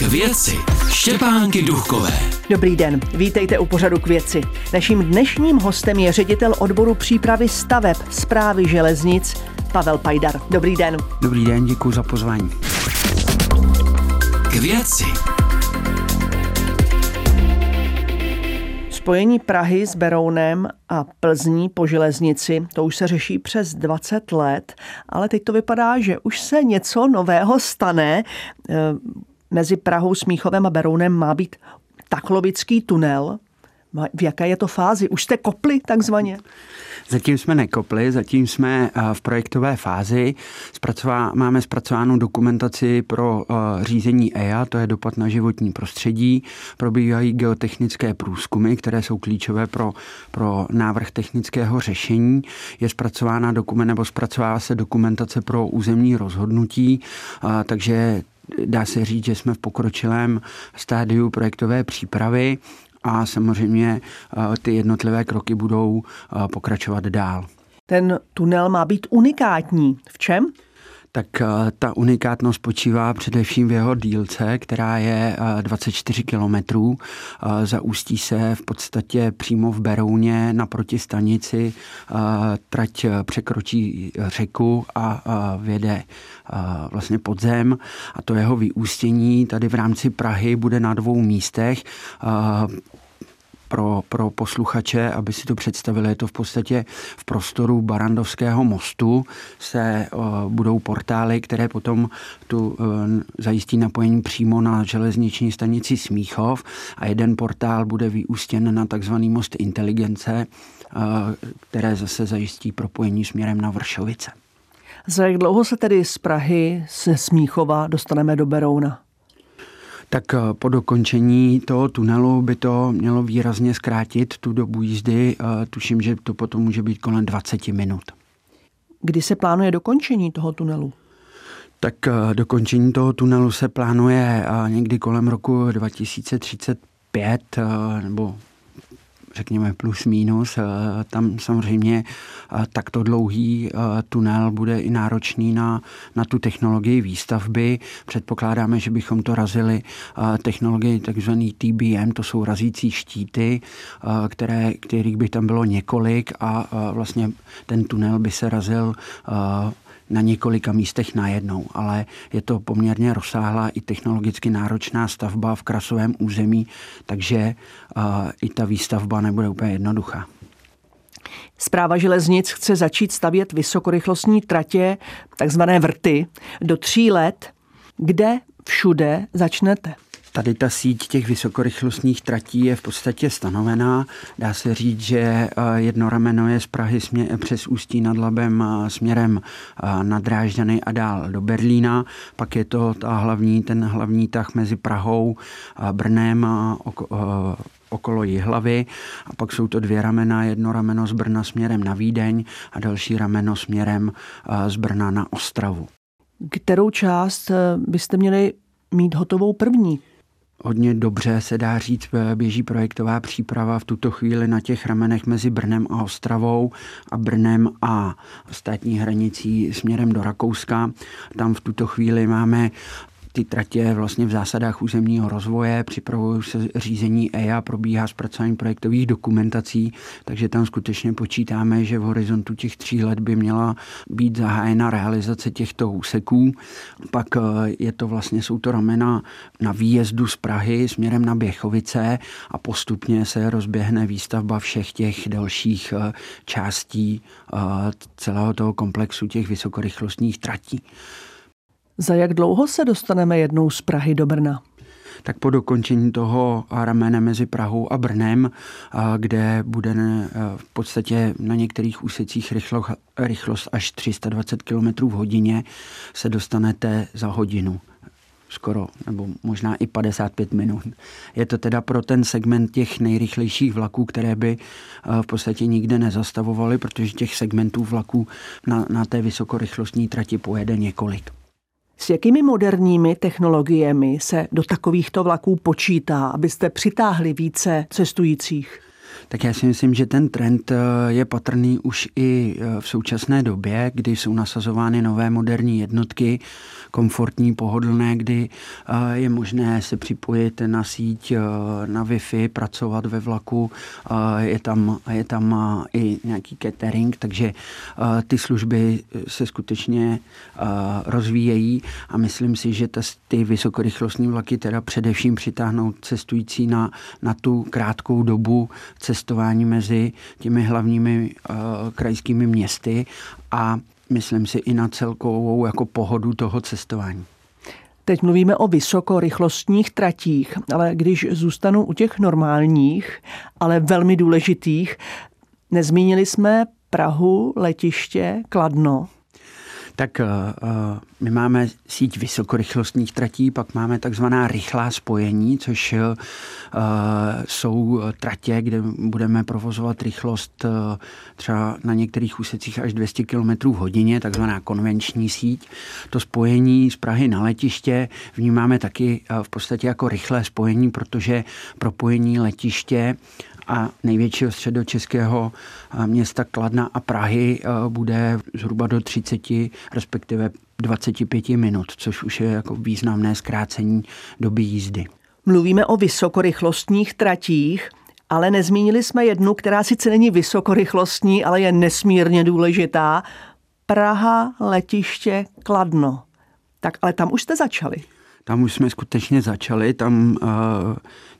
K věci Štěpánky Duchové. Dobrý den, vítejte u pořadu k věci. Naším dnešním hostem je ředitel odboru přípravy staveb zprávy železnic Pavel Pajdar. Dobrý den. Dobrý den, děkuji za pozvání. K věci Spojení Prahy s Berounem a Plzní po železnici, to už se řeší přes 20 let, ale teď to vypadá, že už se něco nového stane. Mezi Prahou, Smíchovem a Berounem má být taklovický tunel. V jaké je to fázi? Už jste kopli takzvaně? Zatím jsme nekopli, zatím jsme eh, v projektové fázi. Zpracová, máme zpracovanou dokumentaci pro uh, řízení EIA, to je dopad na životní prostředí. Probíhají geotechnické průzkumy, které jsou klíčové pro, pro návrh technického řešení. Je zpracována dokument, nebo zpracovává se dokumentace pro územní rozhodnutí, uh, takže dá se říct, že jsme v pokročilém stádiu projektové přípravy a samozřejmě eh, ty jednotlivé kroky budou eh, pokračovat dál. Ten tunel má být unikátní. V čem? Tak eh, ta unikátnost spočívá především v jeho dílce, která je 24 kilometrů. Zaústí se v podstatě přímo v Berouně naproti stanici. Trať překročí řeku a vjede vlastně podzem a to jeho vyústění tady v rámci Prahy bude na dvou místech pro, pro posluchače, aby si to představili, je to v podstatě v prostoru Barandovského mostu se budou portály, které potom tu uh, zajistí napojení přímo na železniční stanici Smíchov a jeden portál bude vyústěn na takzvaný most inteligence, uh, které zase zajistí propojení směrem na Vršovice. Za jak dlouho se tedy z Prahy, se Smíchova dostaneme do Berouna? Tak eh, po dokončení toho tunelu by to mělo výrazně zkrátit tu dobu jízdy. Eh, tuším, že to potom může být kolem 20 minut. Kdy se plánuje dokončení toho tunelu? Tak eh, dokončení toho tunelu se plánuje někdy kolem roku 2035 nebo řekněme plus minus. Eh, tam samozřejmě eh, takto dlouhý eh, tunel bude i náročný na, na tu technologii výstavby. Předpokládáme, že bychom to razili technologii takzvaný TBM, to jsou razící štíty, které, kterých by tam bylo několik a vlastně ten tunel by se razil na několika místech najednou, ale je to poměrně rozsáhlá i technologicky náročná stavba v krasovém území, takže i ta výstavba nebude úplně jednoduchá. Zpráva železnic chce začít stavět vysokorychlostní tratě, takzvané vrty, do tří let. Kde všude začnete? Tady ta síť těch vysokorychlostních tratí je v podstatě stanovená. Dá se říct, že eh, jedno rameno je z Prahy smě- přes Ústí nad Labem eh, směrem eh, na Drážďany a dál do Berlína. Pak je to ta hlavní, ten hlavní tah mezi Prahou, Brnem a okolo Jihlavy a pak jsou to dvě ramena, jedno rameno z Brna směrem na Vídeň a další rameno směrem z Brna na Ostravu. Kterou část byste měli mít hotovou první? Hodně dobře se dá říct, běží projektová příprava v tuto chvíli na těch ramenech mezi Brnem a Ostravou a Brnem a státní hranicí směrem do Rakouska. Tam v tuto chvíli máme ty tratě vlastně v zásadách územního rozvoje, připravují se řízení EIA, probíhá zpracování projektových dokumentací, takže tam skutečně počítáme, že v horizontu těch tří let by měla být zahájena realizace těchto úseků. Pak eh, je to vlastně, jsou to ramena na výjezdu z Prahy směrem na Běchovice a postupně se rozběhne výstavba všech těch dalších eh, částí eh, celého toho komplexu těch vysokorychlostních tratí. Za jak dlouho se dostaneme jednou z Prahy do Brna? tak po dokončení toho ramene mezi Prahou a Brnem, kde bude v podstatě na některých úsecích rychlo, rychlost až 320 km v hodině, se dostanete za hodinu skoro, nebo možná i 55 minut. Je to teda pro ten segment těch nejrychlejších vlaků, které by v podstatě nikde nezastavovaly, protože těch segmentů vlaků na, na té vysokorychlostní trati pojede několik. S jakými moderními technologiemi se do takovýchto vlaků počítá, abyste přitáhli více cestujících? Tak já si myslím, že ten trend je patrný už i v současné době, kdy jsou nasazovány nové moderní jednotky, komfortní, pohodlné, kdy je možné se připojit na síť, na Wi-Fi, pracovat ve vlaku, je tam, je tam i nějaký catering, takže ty služby se skutečně rozvíjejí a myslím si, že ty vysokorychlostní vlaky teda především přitáhnou cestující na, na tu krátkou dobu cestování mezi těmi hlavními krajskými městy a myslím si i na celkovou jako pohodu toho cestování. Teď mluvíme o vysokorychlostních tratích, ale když zůstanu u těch normálních, ale velmi důležitých, nezmínili jsme Prahu, letiště, Kladno tak uh, my máme síť vysokorychlostních tratí, pak máme takzvaná rychlá spojení, což uh, jsou tratě, kde budeme provozovat rychlost uh, třeba na některých úsecích až 200 km v hodině, takzvaná konvenční síť. To spojení z Prahy na letiště vnímáme taky uh, v podstatě jako rychlé spojení, protože propojení letiště a největšího středočeského města Kladna a Prahy bude zhruba do 30, respektive 25 minut, což už je jako významné zkrácení doby jízdy. Mluvíme o vysokorychlostních tratích, ale nezmínili jsme jednu, která sice není vysokorychlostní, ale je nesmírně důležitá. Praha, letiště, Kladno. Tak ale tam už jste začali. Tam už jsme skutečně začali, tam uh,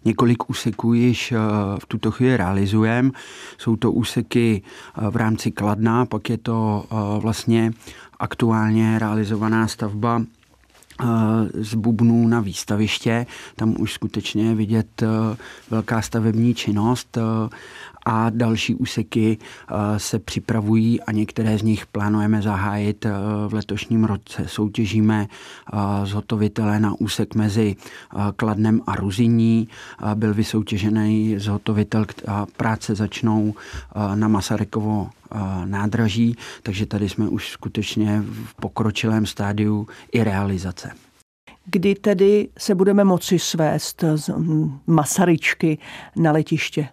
několik úseků již uh, v tuto chvíli realizujeme. Jsou to úseky uh, v rámci Kladna, pak je to vlastně aktuálně realizovaná stavba z bubnů na výstaviště. Tam už skutečně je vidět velká stavební činnost a další úseky eh, se připravují a některé z nich plánujeme zahájit eh, v letošním roce. Soutěžíme eh, zhotovitele na úsek mezi Kladnem a Ruziní. Byl vysoutěžený zhotovitel a práce začnou na Masarykovo nádraží, takže tady jsme už skutečně v pokročilém stádiu i realizace kdy tedy se budeme moci svést z Masaryčky na letiště?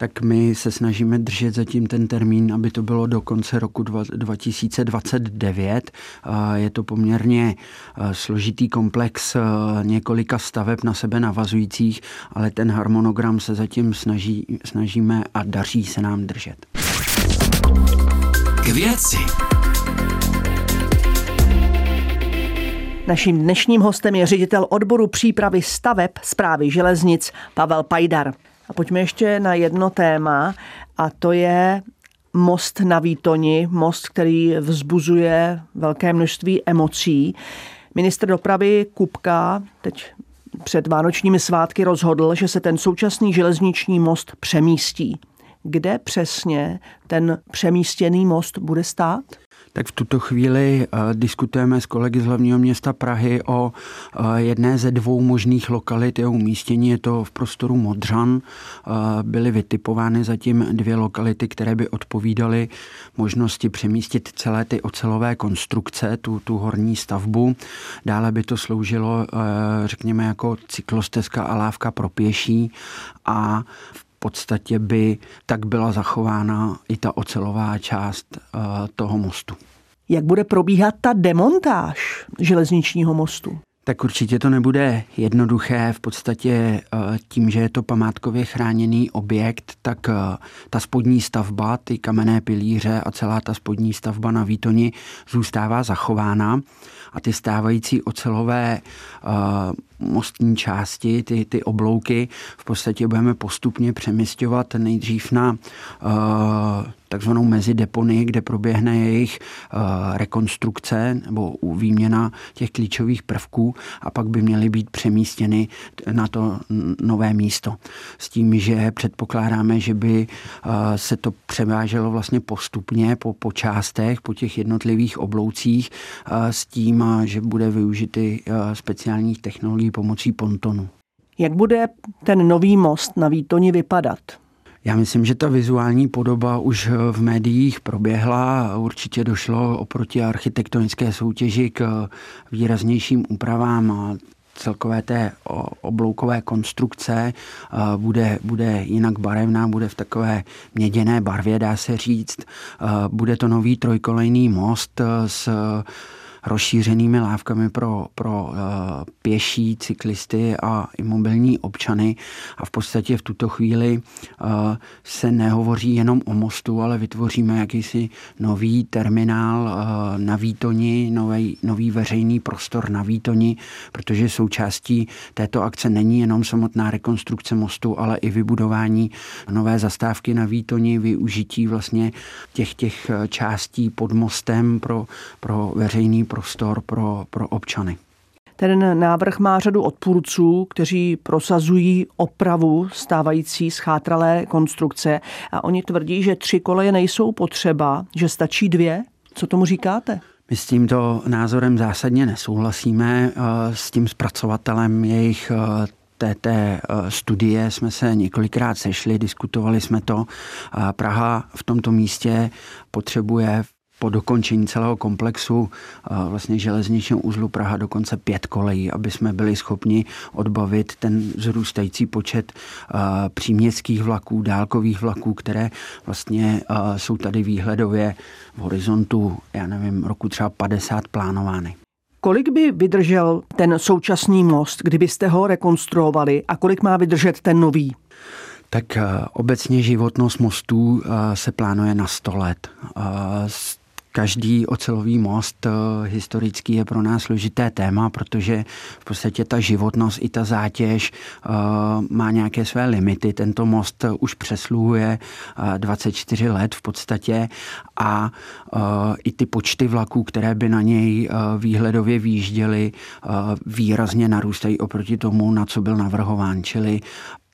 tak my se snažíme držet zatím ten termín, aby to bylo do konce roku 2029. Je to poměrně složitý komplex několika staveb na sebe navazujících, ale ten harmonogram se zatím snaží, snažíme a daří se nám držet. Věci. Naším dnešním hostem je ředitel odboru přípravy staveb zprávy železnic Pavel Pajdar. A pojďme ještě na jedno téma a to je most na Výtoni, most, který vzbuzuje velké množství emocí. Ministr dopravy Kupka teď před vánočními svátky rozhodl, že se ten současný železniční most přemístí. Kde přesně ten přemístěný most bude stát? tak v tuto chvíli uh, diskutujeme s kolegy z hlavního města Prahy o uh, jedné ze dvou možných lokalit jeho umístění. Je to v prostoru Modřan. Uh, byly vytipovány zatím dvě lokality, které by odpovídaly možnosti přemístit celé ty ocelové konstrukce, tu, tu horní stavbu. Dále by to sloužilo, řekněme, jako cyklostezka a lávka pro pěší a v podstatě by tak byla zachována i ta ocelová část uh, toho mostu. Jak bude probíhat ta demontáž železničního mostu? Tak určitě to nebude jednoduché. V podstatě eh, tím, že je to památkově chráněný objekt, tak eh, ta spodní stavba, ty kamenné pilíře a celá ta spodní stavba na Výtoni zůstává zachována a ty stávající ocelové mostní části, ty, ty oblouky, v podstatě budeme postupně přemysťovat nejdřív na uh, takzvanou mezideponii, kde proběhne jejich uh, rekonstrukce nebo výměna těch klíčových prvků a pak by měly být přemístěny na to nové místo. S tím, že předpokládáme, že by uh, se to převáželo vlastně postupně po, po částech, po těch jednotlivých obloucích s tím, že bude využity speciálních technologií pomocí pontonu. Jak bude ten nový most na Výtoni vypadat? Já myslím, že ta vizuální podoba už v médiích proběhla. Určitě došlo oproti architektonické soutěži k výraznějším úpravám celkové té obloukové konstrukce bude, bude jinak barevná, bude v takové měděné barvě, dá se říct. Bude to nový trojkolejný most s rozšířenými lávkami pro, pro eh, pěší, cyklisty a imobilní občany. A v podstatě v tuto chvíli eh, se nehovoří jenom o mostu, ale vytvoříme jakýsi nový terminál eh, na Výtoni, nový, nový veřejný prostor na Výtoni, protože součástí této akce není jenom samotná rekonstrukce mostu, ale i vybudování nové zastávky na Výtoni, využití vlastně těch, těch částí pod mostem pro, pro veřejný prostor pro, pro občany. Ten návrh má řadu odpůrců, kteří prosazují opravu stávající schátralé konstrukce a oni tvrdí, že tři koleje nejsou potřeba, že stačí dvě. Co tomu říkáte? My s tímto názorem zásadně nesouhlasíme. Eh, s tím zpracovatelem jejich eh, té, té eh, studie jsme se několikrát sešli, diskutovali jsme to. Praha v tomto místě potřebuje po dokončení celého komplexu vlastně železničního uzlu Praha dokonce pět kolejí, aby jsme byli schopni odbavit ten zrůstající počet příměstských vlaků, dálkových vlaků, které vlastně jsou tady výhledově v horizontu, já nevím, roku třeba 50 plánovány. Kolik by vydržel ten současný most, kdybyste ho rekonstruovali a kolik má vydržet ten nový? Tak obecně životnost mostů se plánuje na 100 let. Každý ocelový most eh, historický je pro nás složité téma, protože v podstatě ta životnost i ta zátěž eh, má nějaké své limity. Tento most už přesluhuje 24 eh, let v podstatě a i ty počty vlaků, které by na něj výhledově výjížděly, výrazně narůstají oproti tomu, na co byl navrhován. Čili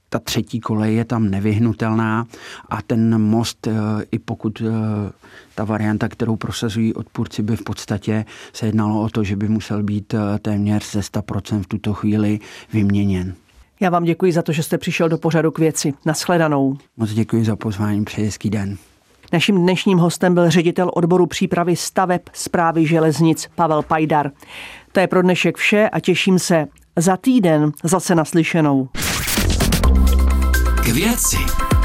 ta třetí kolej je tam nevyhnutelná a ten most, i pokud ta varianta, kterou prosazují odpůrci, by v podstatě se jednalo o to, že by musel být eh, téměř ze 100% v tuto chvíli vyměněn. Já vám děkuji za to, že jste přišel do pořadu k věci. Naschledanou. Moc děkuji za pozvání, přeji hezký den. Naším dnešním hostem byl ředitel odboru přípravy staveb zprávy železnic Pavel Pajdar. To je pro dnešek vše a těším se za týden zase naslyšenou. K věci.